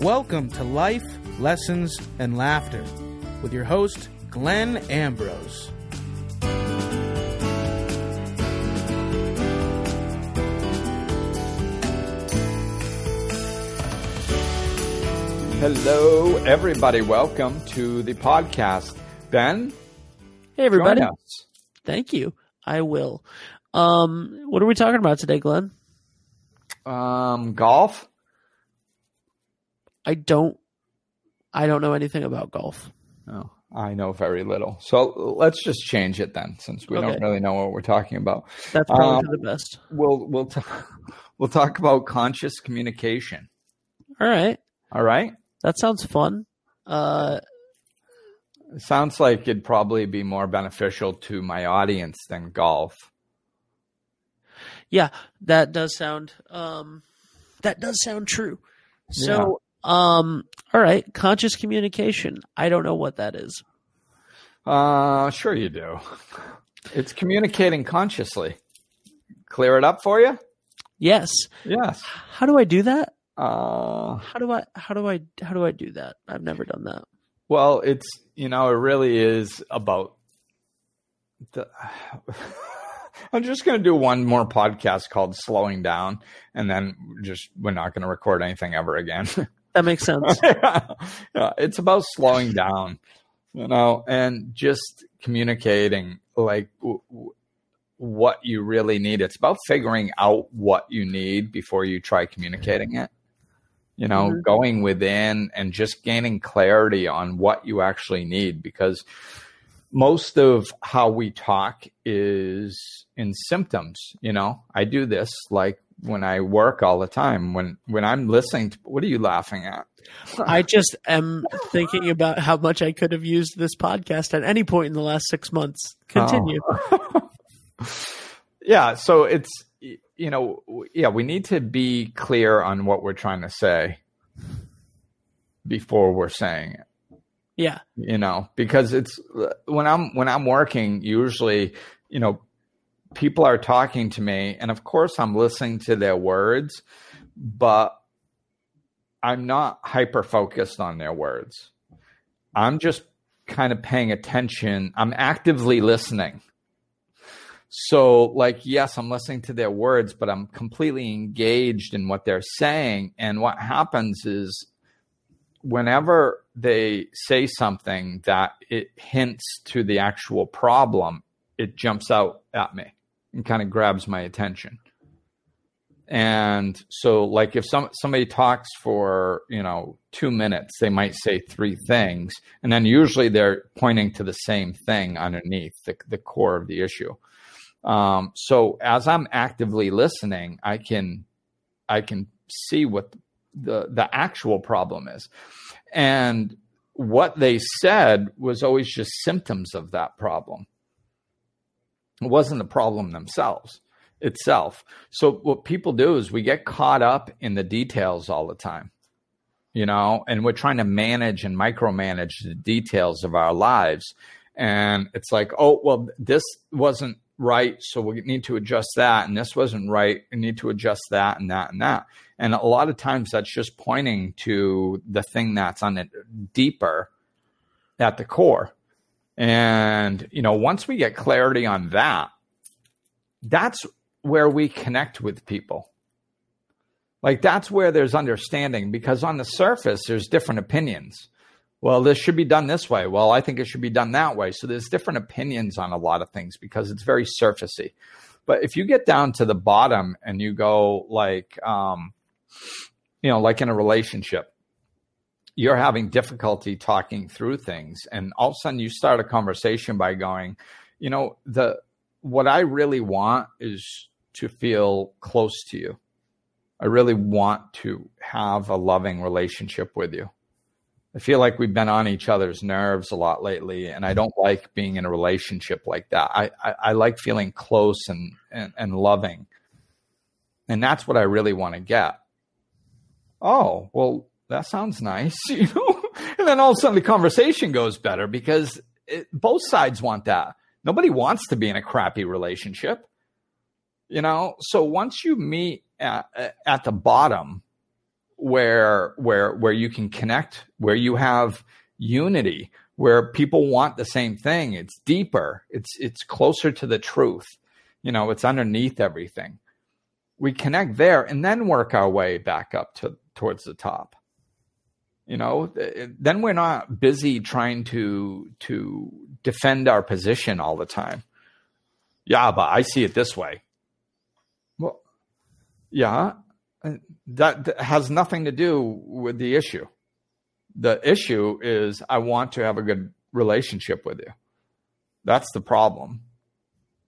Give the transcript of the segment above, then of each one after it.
Welcome to Life, Lessons, and Laughter with your host, Glenn Ambrose. Hello, everybody. Welcome to the podcast. Ben, Hey everybody. join us. Thank you. I will. Um what are we talking about today, Glenn? Um, golf. I don't I don't know anything about golf. Oh, I know very little. So let's just change it then, since we don't really know what we're talking about. That's probably Um, the best. We'll we'll t- we'll talk about conscious communication. All right. All right. That sounds fun. Uh It sounds like it'd probably be more beneficial to my audience than golf. yeah, that does sound um that does sound true. So um all right, conscious communication. I don't know what that is. Uh, sure you do. It's communicating consciously. Clear it up for you. Yes. Yes. How do I do that? Uh, How do I how do I how do I do that? I've never done that. Well, it's you know, it really is about the. I'm just going to do one more podcast called "Slowing Down," and then just we're not going to record anything ever again. That makes sense. yeah, it's about slowing down, you know, and just communicating like w- w- what you really need. It's about figuring out what you need before you try communicating it. You know, Mhm. going within and just gaining clarity on what you actually need because most of how we talk is in symptoms. You know, I do this like when I work all the time. When when I'm listening, to, what are you laughing at? I just am thinking about how much I could have used this podcast at any point in the last six months. Continue. Oh. yeah so it's you know yeah we need to be clear on what we're trying to say before we're saying it Yeah. you know because it's when i'm when i'm working usually you know people are talking to me and of course i'm listening to their words but i'm not hyper focused on their words. I'm just kind of paying attention. I'm actively listening. So like yes i'm listening to their words but i'm completely engaged in what they're saying and what happens is whenever they say something that it hints to the actual problem, it jumps out at me and kind of grabs my attention. And so, like, if some somebody talks for you know two minutes, they might say three things, and then usually they're pointing to the same thing underneath the, the core of the issue. Um, so, as I'm actively listening, I can I can see what the the actual problem is and what they said was always just symptoms of that problem it wasn't the problem themselves itself. So what people do is we get caught up in the details all the time you know and we're trying to manage and micromanage the details of our lives. And it's like oh well this wasn't right so we need to adjust that. And this wasn't right we need to adjust that and that and that. And a lot of times that's just pointing to the thing that's on it deeper at the core and you know once we get clarity on that that's where we connect with people. Like that's where there's understanding because on the surface there's different opinions. Well this should be done this way. Well i think it should be done that way. So there's different opinions on a lot of things because it's very surfacey. But if you get down to the bottom and you go like um you know like in a relationship you're having difficulty talking through things and all of a sudden you start a conversation by going you know the what i really want is to feel close to you i really want to have a loving relationship with you I feel like we've been on each other's nerves a lot lately, and I don't like being in a relationship like that. I, I, I like feeling close and, and, and loving. And that's what I really want to get. Oh, well, that sounds nice, you know? And then all of a sudden the conversation goes better because it, both sides want that. Nobody wants to be in a crappy relationship, you know? So once you meet at, at the bottom, where where where you can connect, where you have unity, where people want the same thing. It's deeper. It's it's closer to the truth. You know, it's underneath everything. We connect there and then work our way back up to towards the top. You know, then we're not busy trying to to defend our position all the time. Yeah, but I see it this way. Well, yeah, that has nothing to do with the issue. The issue is I want to have a good relationship with you. That's the problem.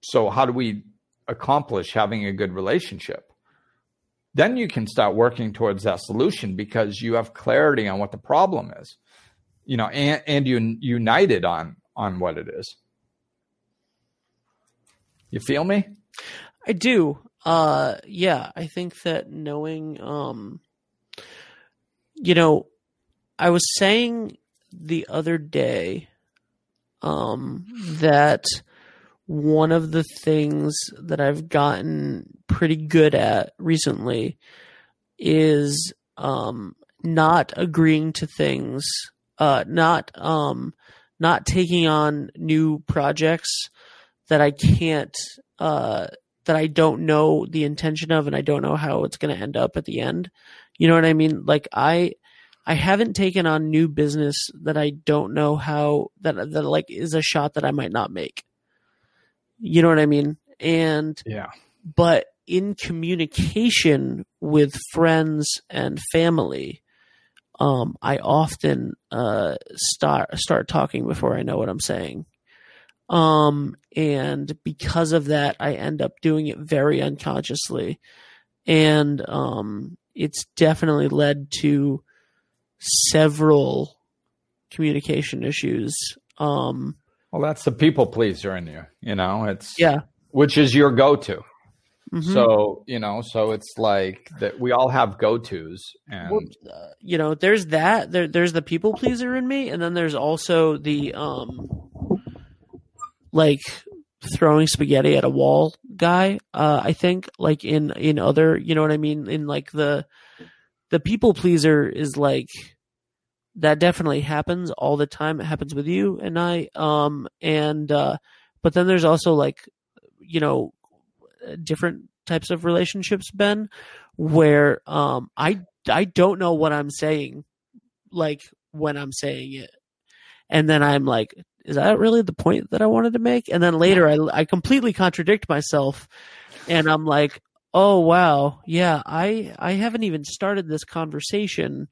So, how do we accomplish having a good relationship? Then you can start working towards that solution because you have clarity on what the problem is, you know, and, and you united on on what it is. You feel me? I do. Uh, yeah, I think that knowing, um, you know, I was saying the other day, um, that one of the things that I've gotten pretty good at recently is, um, not agreeing to things, uh, not, um, not taking on new projects that I can't, uh, that I don't know the intention of and I don't know how it's going to end up at the end. You know what I mean? Like I I haven't taken on new business that I don't know how that that like is a shot that I might not make. You know what I mean? And yeah. But in communication with friends and family, um, I often uh, start start talking before I know what I'm saying. Um, and because of that, I end up doing it very unconsciously. And um, it's definitely led to several communication issues. Um, well, that's the people pleaser in you, you know, it's, yeah, which is your go to. Mm-hmm. So you know, so it's like that. We all have go tos, and well, uh, you know, there's that. There, there's the people pleaser in me, and then there's also the um, like throwing spaghetti at a wall guy. Uh, I think like in in other, you know what I mean. In like the the people pleaser is like that definitely happens all the time. It happens with you and I. Um, and uh, but then there's also like you know different types of relationships, Ben, where um I I don't know what I'm saying, like when I'm saying it, and then I'm like, is that really the point that I wanted to make? And then later I, I completely contradict myself and I'm like, oh wow, yeah, I, I haven't even started this conversation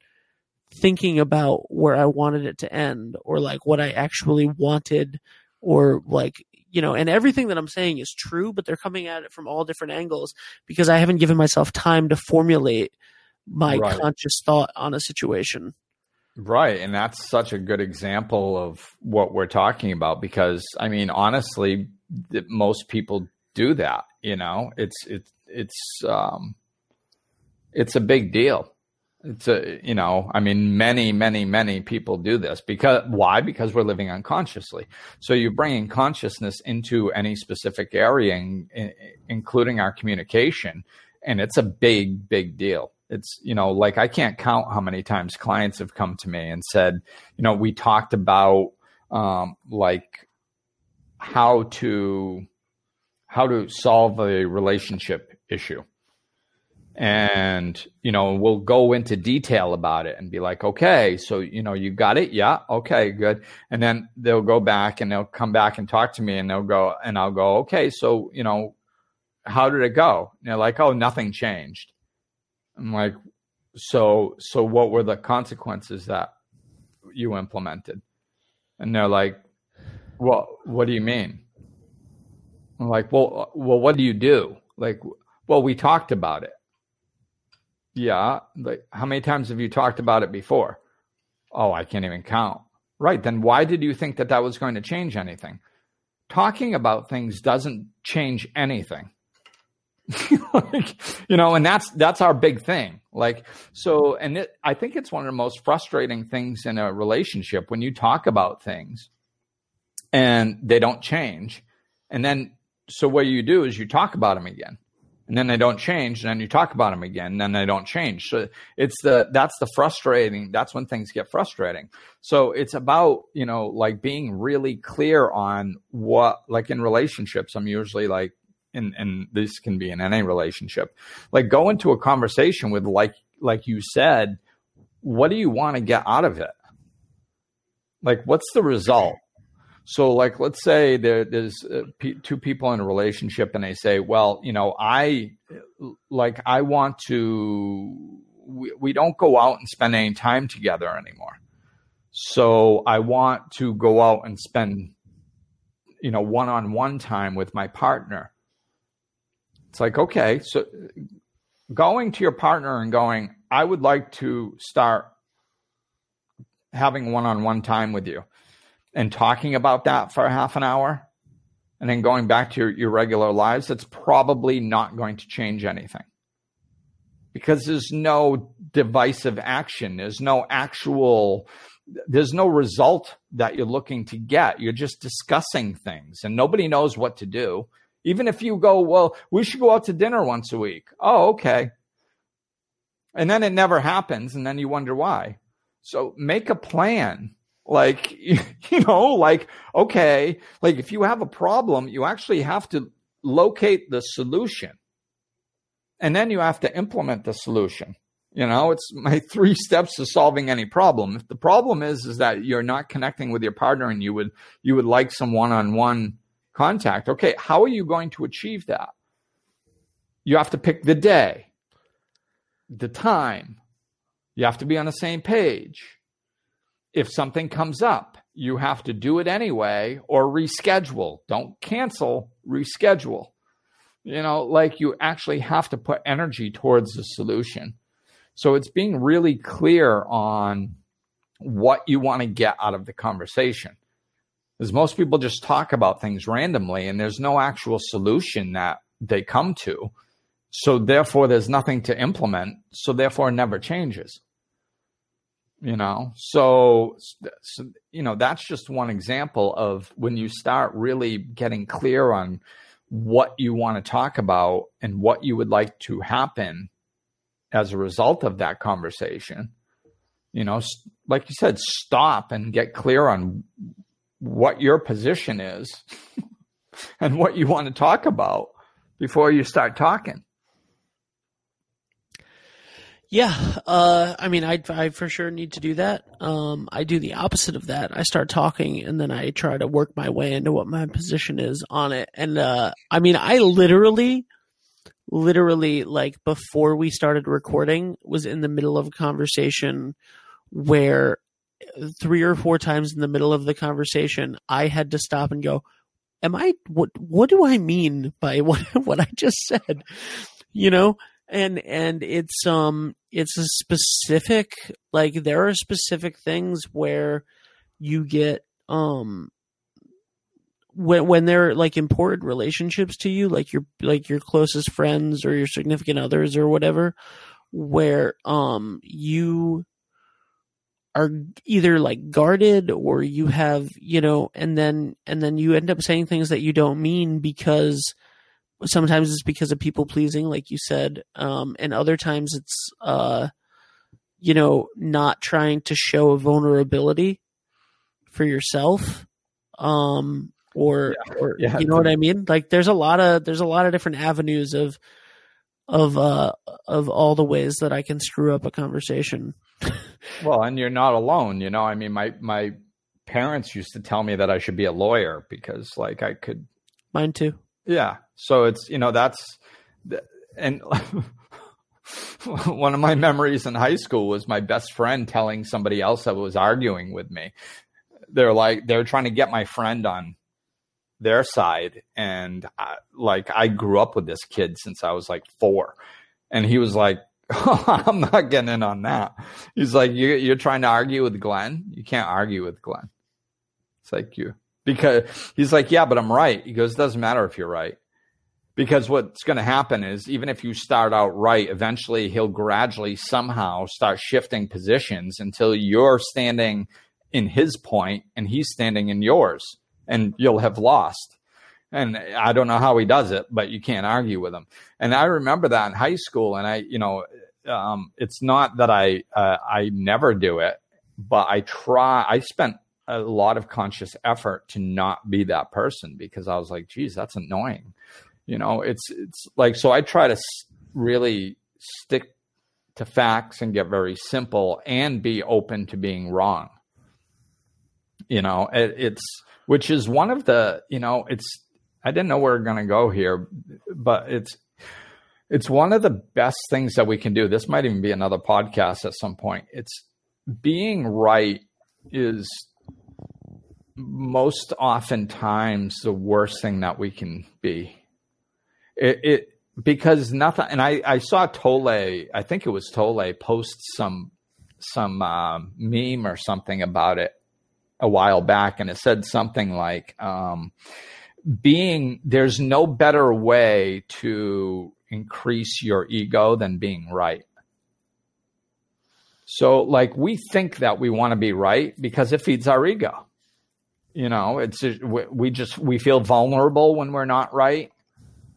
thinking about where I wanted it to end or like what I actually wanted or like, you know, and everything that I'm saying is true, but they're coming at it from all different angles because I haven't given myself time to formulate my right. conscious thought on a situation. Right. And that's such a good example of what we're talking about because, I mean, honestly, most people do that. You know, it's, it's, it's, um, it's a big deal. It's a, you know, I mean, many, many, many people do this because why? Because we're living unconsciously. So you're bringing consciousness into any specific area, in, in, including our communication, and it's a big, big deal it's you know like i can't count how many times clients have come to me and said you know we talked about um, like how to how to solve a relationship issue and you know we'll go into detail about it and be like okay so you know you got it yeah okay good and then they'll go back and they'll come back and talk to me and they'll go and i'll go okay so you know how did it go and they're like oh nothing changed I'm like, so so what were the consequences that you implemented? And they're like, well, what do you mean? I'm like, well, uh, well, what do you do? Like, well, we talked about it. Yeah, like how many times have you talked about it before? Oh, I can't even count. Right, then why did you think that that was going to change anything? Talking about things doesn't change anything. like, you know, and that's that's our big thing. Like so, and it, I think it's one of the most frustrating things in a relationship when you talk about things and they don't change, and then so what you do is you talk about them again, and then they don't change and then you talk about them again and then they don't change. So it's the that's the frustrating that's when things get frustrating. So it's about you know like being really clear on what like in relationships i'm usually like and and this can be in any relationship like go into a conversation with like like you said what do you want to get out of it? Like what's the result so, like, let's say there, there's uh, p- two people in a relationship, and they say, "Well, you know, I like I want to. We, we don't go out and spend any time together anymore. So I want to go out and spend, you know, one-on-one time with my partner." It's like, okay, so going to your partner and going, "I would like to start having one-on-one time with you." And talking about that for half an hour and then going back to your, your regular lives, it's probably not going to change anything because there's no divisive action. There's no actual, there's no result that you're looking to get. You're just discussing things and nobody knows what to do. Even if you go, well, we should go out to dinner once a week. Oh, okay. And then it never happens. And then you wonder why. So make a plan like, you know, like, okay, like if you have a problem, you actually have to locate the solution and then you have to implement the solution. You know, it's my three steps to solving any problem. If the problem is is that you're not connecting with your partner and you would you would like some one-on-one contact. Okay, how are you going to achieve that? You have to pick the day, the time. You have to be on the same page if something comes up, you have to do it anyway or reschedule. Don't cancel, reschedule. You know, like you actually have to put energy towards the solution. So it's being really clear on what you want to get out of the conversation. Because most people just talk about things randomly and there's no actual solution that they come to. So therefore, there's nothing to implement. So therefore, it never changes you know? So, so, you know that's just one example of when you start really getting clear on what you want to talk about and what you would like to happen as a result of that conversation you know like you said stop and get clear on what your position is and what you want to talk about before you start talking yeah, uh, I mean, I, I for sure need to do that. Um, I do the opposite of that. I start talking and then I try to work my way into what my position is on it. And uh, I mean, I literally, literally, like before we started recording, was in the middle of a conversation where three or four times in the middle of the conversation, I had to stop and go, "Am I what? What do I mean by what what I just said?" You know, and and it's um it's a specific like there are specific things where you get um when when they're like important relationships to you like your like your closest friends or your significant others or whatever where um you are either like guarded or you have you know and then and then you end up saying things that you don't mean because sometimes it's because of people pleasing, like you said, um, and other times it's, uh, you know, not trying to show a vulnerability for yourself, um, or, yeah. or yeah. you know what I mean? Like, there's a lot of there's a lot of different avenues of of uh of all the ways that I can screw up a conversation. well, and you're not alone. You know, I mean, my my parents used to tell me that I should be a lawyer because, like, I could. Mine too. Yeah. So it's, you know, that's, and one of my memories in high school was my best friend telling somebody else that was arguing with me. They're like, they're trying to get my friend on their side. And I, like, I grew up with this kid since I was like four. And he was like, oh, I'm not getting in on that. He's like, you, you're trying to argue with Glenn? You can't argue with Glenn. It's like you, because he's like, yeah, but I'm right. He goes, doesn't matter if you're right. Because what's going to happen is even if you start out right, eventually he'll gradually somehow start shifting positions until you're standing in his point and he's standing in yours and you'll have lost. And I don't know how he does it, but you can't argue with him. And I remember that in high school. And I, you know, um, it's not that I uh, I never do it, but I try. I spent a lot of conscious effort to not be that person because I was like, geez, that's annoying. You know, it's it's like so. I try to really stick to facts and get very simple and be open to being wrong. You know, it, it's which is one of the you know it's I didn't know we are going to go here, but it's it's one of the best things that we can do. This might even be another podcast at some point. It's being right is most oftentimes the worst thing that we can be. It, it because nothing. And I I saw Tolle, I think it was Tolle, post some some uh, meme or something about it a while back, and it said something like, um, "Being there's no better way to increase your ego than being right." So, like, we think that we want to be right because it feeds our ego. You know, it's just, we just we feel vulnerable when we're not right,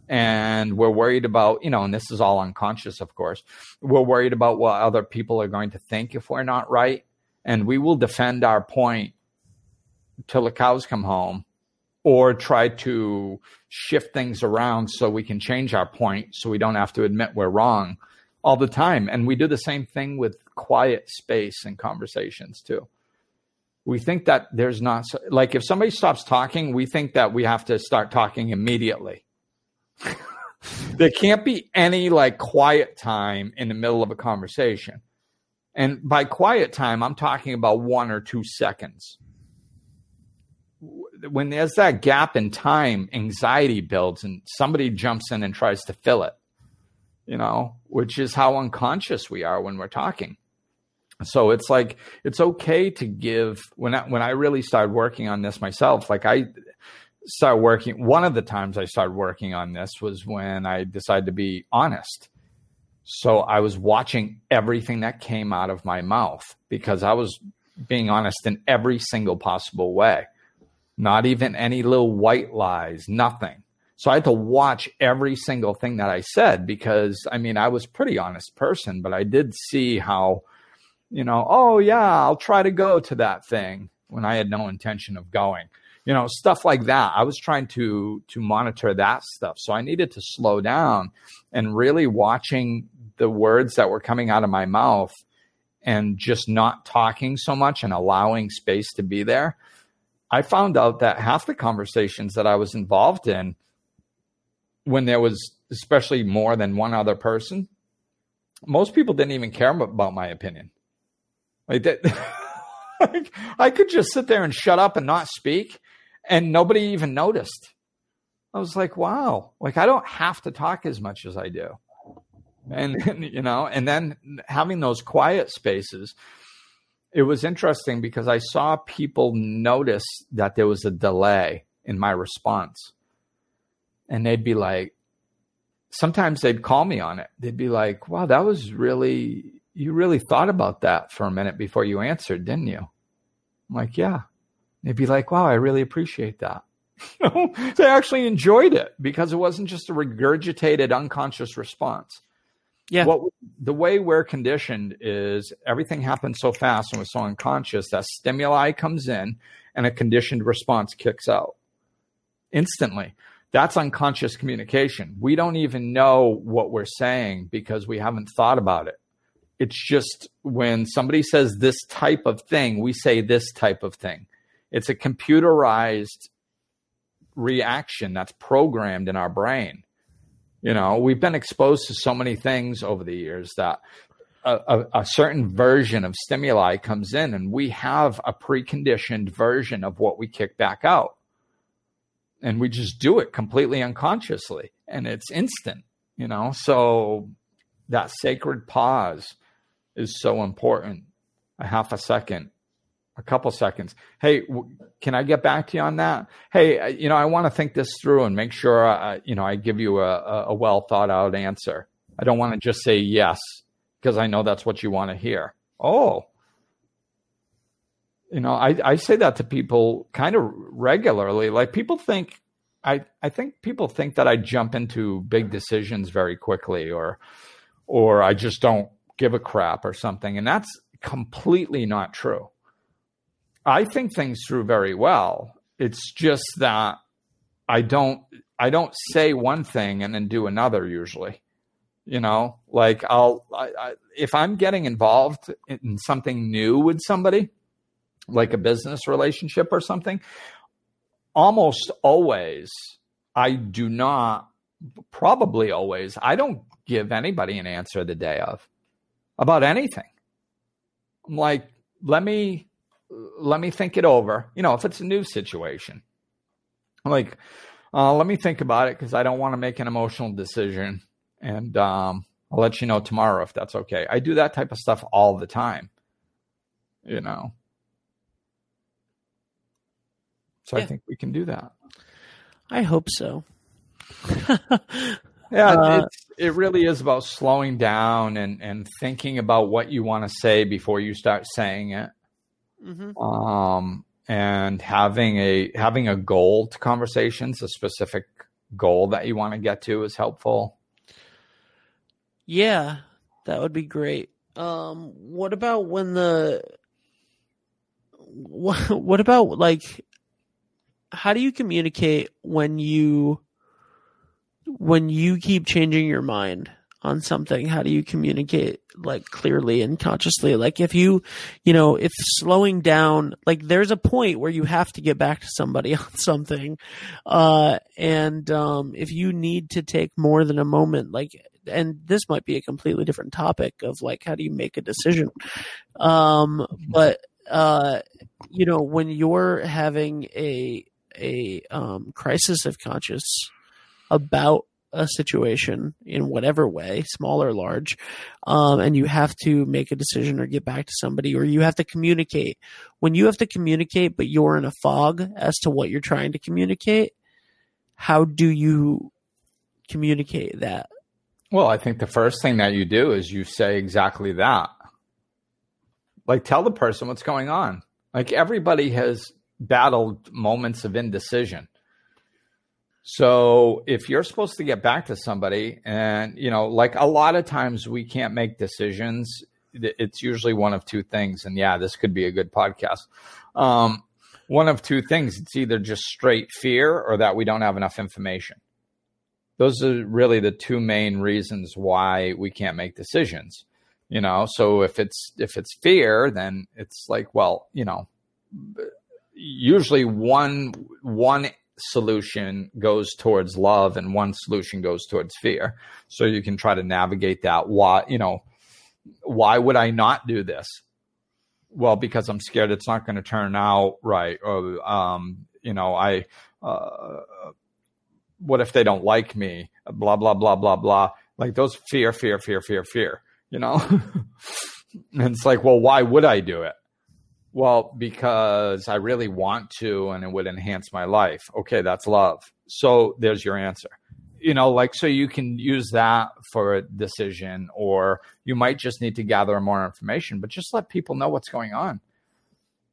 and we're worried about you know, and this is all unconscious, of course. We're worried about what other people are going to think if we're not right, and we will defend our point till the cows come home, or try to shift things around so we can change our point, so we don't have to admit we're wrong all the time. And we do the same thing with quiet space and conversations too we think that there's not like if somebody stops talking, we think that we have to start talking immediately. there can't be any like quiet time in the middle of a conversation. And by quiet time, I'm talking about one or two seconds. When there's that gap in time, anxiety builds and somebody jumps in and tries to fill it, you know, which is how unconscious we are when we're talking so it's like it's okay to give when I, when I really started working on this myself like I started working one of the times I started working on this was when I decided to be honest. So I was watching everything that came out of my mouth because I was being honest in every single possible way. Not even any little white lies nothing. So I had to watch every single thing that I said because I mean I was pretty honest person but I did see how you know, oh yeah, I'll try to go to that thing when I had no intention of going. You know, stuff like that. I was trying to to monitor that stuff. So I needed to slow down and really watching the words that were coming out of my mouth and just not talking so much and allowing space to be there. I found out that half the conversations that I was involved in when there was especially more than one other person, most people didn't even care about my opinion. Like that. like, I could just sit there and shut up and not speak, and nobody even noticed. I was like, wow, like I don't have to talk as much as I do. And, and you know, and then having those quiet spaces, it was interesting because I saw people notice that there was a delay in my response. And they'd be like, sometimes they'd call me on it. They'd be like, wow, that was really you really thought about that for a minute before you answered, didn't you? I'm like, yeah. They'd be like, wow, I really appreciate that. they actually enjoyed it because it wasn't just a regurgitated unconscious response. Yeah. What the way we're conditioned is everything happens so fast and we're so unconscious that stimuli comes in and a conditioned response kicks out instantly. That's unconscious communication. We don't even know what we're saying because we haven't thought about it. It's just when somebody says this type of thing, we say this type of thing. It's a computerized reaction that's programmed in our brain. You know, we've been exposed to so many things over the years that a, a, a, certain version of stimuli comes in and we have a preconditioned version of what we kick back out. And we just do it completely unconsciously and it's instant, you know? So that sacred pause is so important. A half a second, a couple seconds. Hey, w- can I get back to you on that? Hey, uh, you know, I want to think this through and make sure, I, you know, I give you a, a well thought out answer. I don't want to just say yes because I know that's what you want to hear. Oh, you know, I, I say that to people kind of regularly. Like people think I, I think people think that I jump into big decisions very quickly or or I just don't give a crap or something. And that's completely not true. I think things through very well. It's just that I don't I don't say one thing and then do another usually. You know, like I'll I, I, if I'm getting involved in something new with somebody, like a business relationship or something, almost always I do not probably always I don't give anybody an answer the day of about anything. I'm like, let me let me think it over. You know, if it's a new situation, I'm like, uh, let me think about it because I don't want to make an emotional decision, and um, I'll let you know tomorrow if that's okay. I do that type of stuff all the time. You know, so yeah. I think we can do that. I hope so. yeah, uh, it really is about slowing down and, and thinking about what you want to say before you start saying it. Mm-hmm. Um, and having a having a goal to conversations, a specific goal that you want to get to is helpful. Yeah, that would be great. Um, what about when the what, what about like how do you communicate when you when you keep changing your mind on something how do you communicate like clearly and consciously? Like if you you know if slowing down like there's a point where you have to get back to somebody on something uh and um if you need to take more than a moment like and this might be a completely different topic of like how do you make a decision? Um but uh you know when you're having a a um, crisis of conscience about a situation in whatever way, small or large, um, and you have to make a decision or get back to somebody, or you have to communicate. When you have to communicate, but you're in a fog as to what you're trying to communicate, how do you communicate that? Well, I think the first thing that you do is you say exactly that. Like, tell the person what's going on. Like, everybody has battled moments of indecision. So if you're supposed to get back to somebody and, you know, like a lot of times we can't make decisions, it's usually one of two things. And yeah, this could be a good podcast. Um, one of two things. It's either just straight fear or that we don't have enough information. Those are really the two main reasons why we can't make decisions. You know, so if it's if it's fear, then it's like, well, you know, usually one one solution goes towards love and one solution goes towards fear. So you can try to navigate that. Why you know why would i not do this? Well because i'm scared it's not going to turn out right. Or um you know i uh what if they don't like me? Blah blah blah blah blah. Like those fear fear fear fear fear you know? And it's like well why would i do it well, because I really want to and it would enhance my life. Okay, that's love. So there's your answer. You know, like, so you can use that for a decision, or you might just need to gather more information, but just let people know what's going on.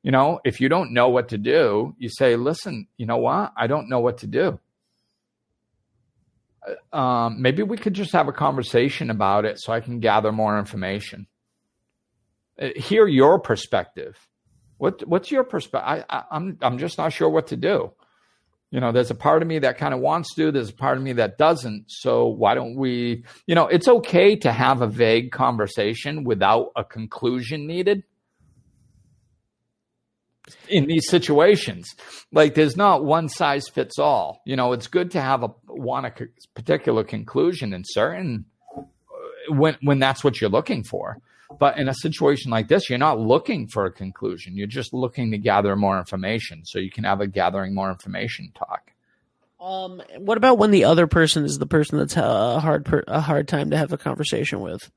You know, if you don't know what to do, you say, listen, you know what? I don't know what to do. Uh, um, maybe we could just have a conversation about it so I can gather more information. Uh, hear your perspective what what's your perspective? I, I'm I'm just not sure what to do. You know, there's a part of me that kind of wants to. There's a part of me that doesn't. So why don't we? You know, it's okay to have a vague conversation without a conclusion needed in these situations. Like there's not one size fits all. You know, it's good to have a want a particular conclusion in certain uh, when when that's what you're looking for. But in a situation like this, you're not looking for a conclusion. You're just looking to gather more information so you can have a gathering more information talk. Um, what about when the other person is the person that's a hard per, a hard time to have a conversation with?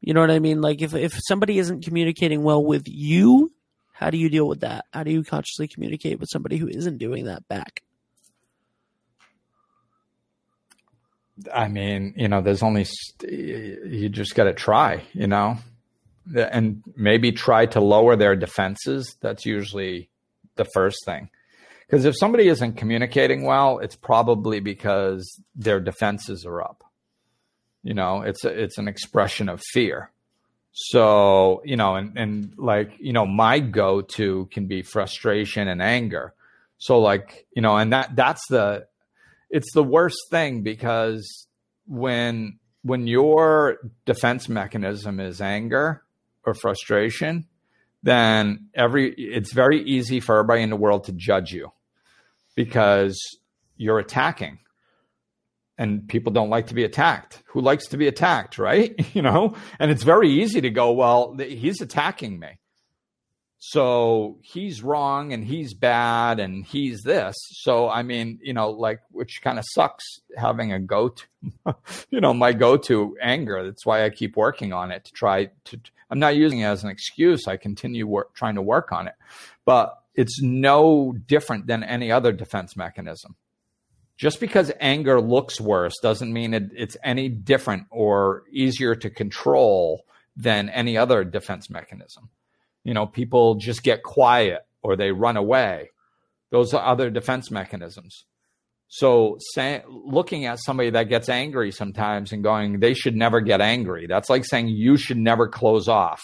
You know what I mean? Like if if somebody isn't communicating well with you, how do you deal with that? How do you consciously communicate with somebody who isn't doing that back? I mean, you know, there's only, you just got to try, you know, and maybe try to lower their defenses. That's usually the first thing. Because if somebody isn't communicating well, it's probably because their defenses are up. You know, it's a, it's an expression of fear. So, you know, and, and like, you know, my go to can be frustration and anger. So like, you know, and that that's the it's the worst thing because when when your defense mechanism is anger or frustration, then every it's very easy for everybody in the world to judge you because you're attacking and people don't like to be attacked. Who likes to be attacked, right? You know, and it's very easy to go, well, he's attacking me. So he's wrong and he's bad and he's this. So, I mean, you know, like, which kind of sucks having a go to, you know, my go to anger. That's why I keep working on it to try to, I'm not using it as an excuse. I continue work, trying to work on it, but it's no different than any other defense mechanism. Just because anger looks worse doesn't mean it, it's any different or easier to control than any other defense mechanism you know, people just get quiet or they run away. Those are other defense mechanisms. So, say, looking at somebody that gets angry sometimes and going, they should never get angry. That's like saying you should never close off.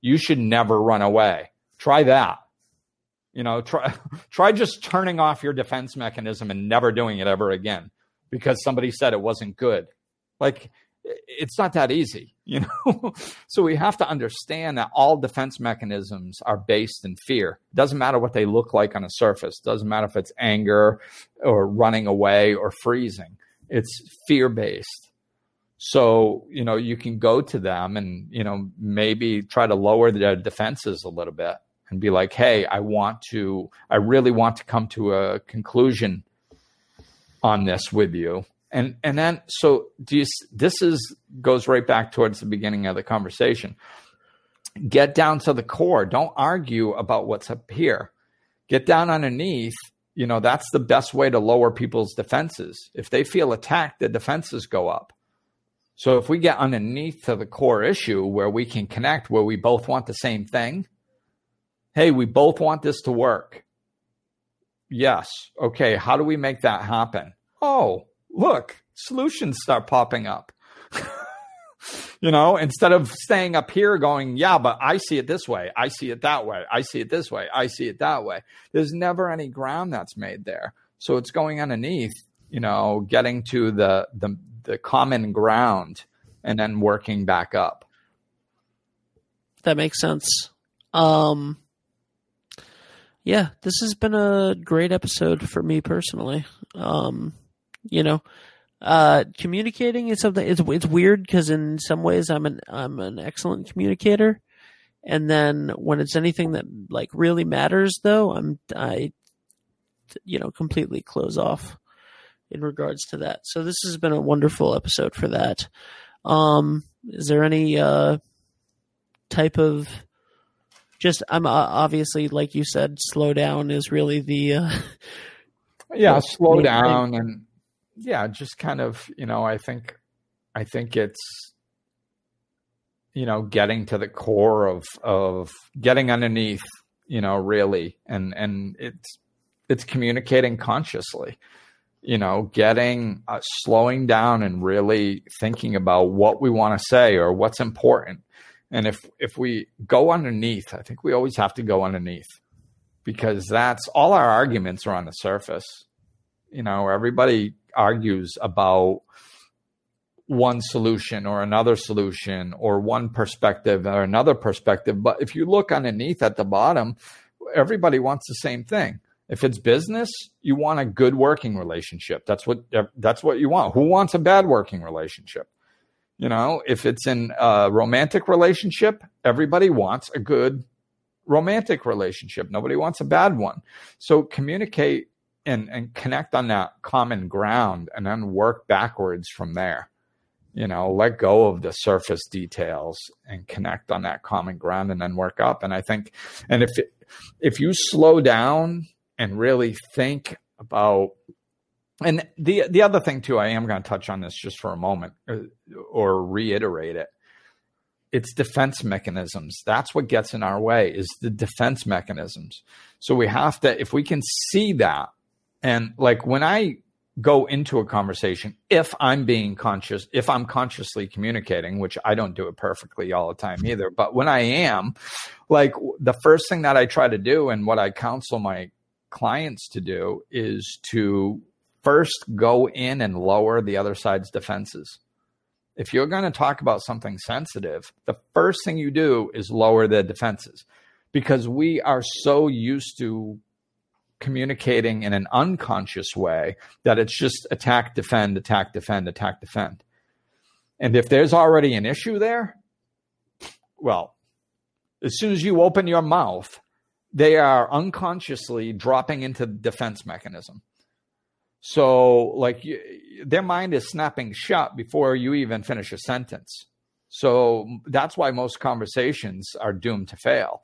You should never run away. Try that. You know, try try just turning off your defense mechanism and never doing it ever again because somebody said it wasn't good. Like it's not that easy, you know? so we have to understand that all defense mechanisms are based in fear. It doesn't matter what they look like on a surface. It doesn't matter if it's anger or running away or freezing. It's fear based. So, you know, you can go to them and, you know, maybe try to lower their defenses a little bit and be like, hey, I want to, I really want to come to a conclusion on this with you and and then so do you this is goes right back towards the beginning of the conversation. Get down to the core. Don't argue about what's up here. Get down underneath you know that's the best way to lower people's defenses. If they feel attacked the defenses go up. So if we get underneath to the core issue where we can connect where we both want the same thing hey we both want this to work. Yes. Okay. How do we make that happen? Oh look, solutions start popping up. you know, instead of staying up here going, yeah, but I see it this way, I see it that way, I see it this way, I see it that way. There's never any ground that's made there. So it's going underneath, you know, getting to the the, the common ground and then working back up. That makes sense. Um yeah, this has been a great episode for me personally. Um you know, uh, communicating is something. It's it's weird because in some ways I'm an I'm an excellent communicator, and then when it's anything that like really matters, though, I'm I, you know, completely close off in regards to that. So this has been a wonderful episode for that. Um, is there any uh type of just I'm uh, obviously like you said, slow down is really the uh, yeah, slow down and yeah, just kind of, you know, I think, I think it's, you know, getting to the core of of getting underneath, you know, really, and and it's it's communicating consciously, you know, getting uh, slowing down and really thinking about what we want to say or what's important. And if if we go underneath, I think we always have to go underneath because that's all our arguments are on the surface. You know, everybody argues about one solution or another solution or one perspective or another perspective. But if you look underneath at the bottom, everybody wants the same thing. If it's business, you want a good working relationship. That's what that's what you want. Who wants a bad working relationship? You know, if it's in a romantic relationship, everybody wants a good romantic relationship. Nobody wants a bad one. So communicate and and connect on that common ground and then work backwards from there you know let go of the surface details and connect on that common ground and then work up and i think and if if you slow down and really think about and the the other thing too i am going to touch on this just for a moment or, uh, or reiterate it it's defense mechanisms. That's what gets in our way is the defense mechanisms. So we have to, if we can see that, and like when I go into a conversation, if I'm being conscious, if I'm consciously communicating, which I don't do it perfectly all the time either, but when I am, like the first thing that I try to do and what I counsel my clients to do is to first go in and lower the other side's defenses. If you're going to talk about something sensitive, the first thing you do is lower the defenses because we are so used to communicating in an unconscious way that it's just attack, defend, attack, defend, attack, defend. And if there's already an issue there, well, as soon as you open your mouth, they are unconsciously dropping into the defense mechanism. So, like, their mind is snapping shut before you even finish a sentence. So that's why most conversations are doomed to fail.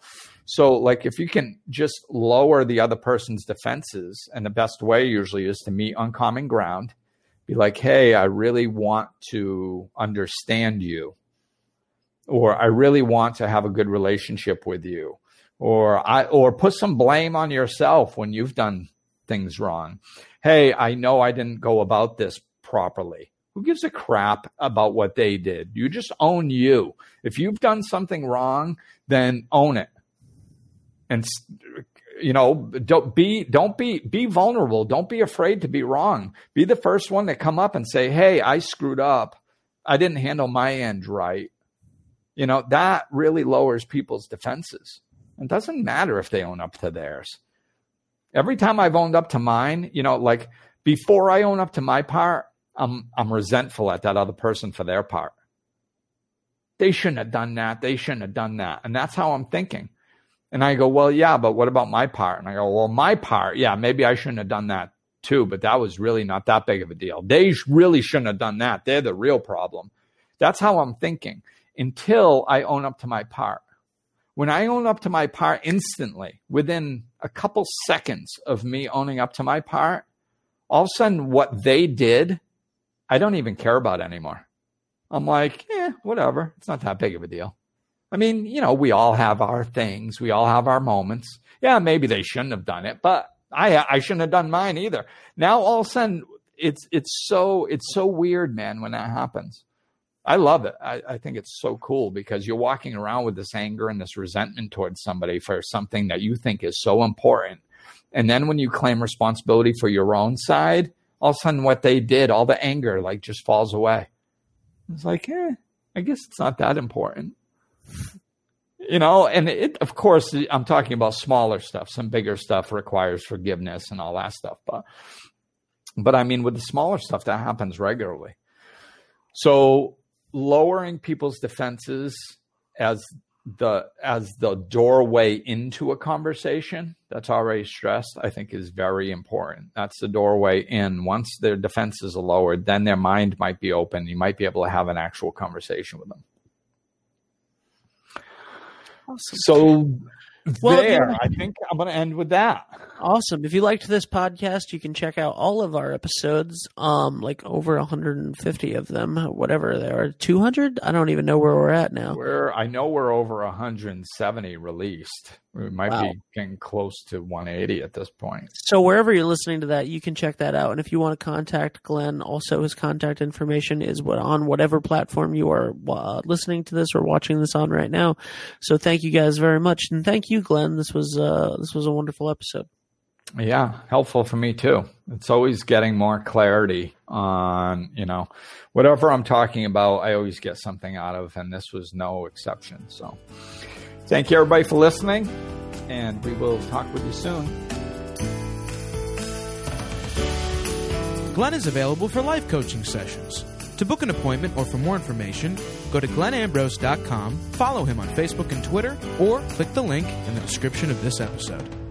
So, like, if you can just lower the other person's defenses, and the best way usually is to meet on common ground, be like, hey, I really want to understand you, or I really want to have a good relationship with you, or I, or put some blame on yourself when you've done things wrong hey, I know I didn't go about this properly. Who gives a crap about what they did? You just own you. If you've done something wrong, then own it. And you know, don't be don't be be vulnerable. Don't be afraid to be wrong. Be the first one to come up and say, "Hey, I screwed up. I didn't handle my end right." You know, that really lowers people's defenses. It doesn't matter if they own up to theirs. Every time I've owned up to mine, you know, like before I own up to my part, I'm I'm resentful at that other person for their part. They shouldn't have done that. They shouldn't have done that. And that's how I'm thinking. And I go, well, yeah, but what about my part? And I go, well, my part, yeah, maybe I shouldn't have done that too, but that was really not that big of a deal. They really shouldn't have done that. They're the real problem. That's how I'm thinking until I own up to my part. When I own up to my part instantly, within a couple seconds of me owning up to my part, all of a sudden what they did, I don't even care about anymore. I'm like, yeah, whatever. It's not that big of a deal. I mean, you know, we all have our things. We all have our moments. Yeah, maybe they shouldn't have done it, but I I shouldn't have done mine either. Now all of a sudden it's it's so it's so weird, man, when that happens. I love it. I, I, think it's so cool because you're walking around with this anger and this resentment towards somebody for something that you think is so important. And then when you claim responsibility for your own side, all of a sudden what they did, all the anger like just falls away. It's like, eh, I guess it's not that important. You know, and it of course I'm talking about smaller stuff. Some bigger stuff requires forgiveness and all that stuff. But but I mean with the smaller stuff that happens regularly. So lowering people's defenses as the as the doorway into a conversation that's already stressed i think is very important that's the doorway in once their defenses are lowered then their mind might be open you might be able to have an actual conversation with them awesome. so well, there, I think I'm going to end with that. Awesome. If you liked this podcast, you can check out all of our episodes, um, like over 150 of them, whatever there are. 200? I don't even know where we're at now. We're, I know we're over 170 released. We might wow. be getting close to 180 at this point. So wherever you're listening to that, you can check that out. And if you want to contact Glenn, also his contact information is what on whatever platform you are uh, listening to this or watching this on right now. So thank you guys very much, and thank you, Glenn. This was uh, this was a wonderful episode. Yeah, helpful for me too. It's always getting more clarity on, you know, whatever I'm talking about, I always get something out of, and this was no exception. So thank you everybody for listening, and we will talk with you soon. Glenn is available for life coaching sessions. To book an appointment or for more information, go to glennambrose.com, follow him on Facebook and Twitter, or click the link in the description of this episode.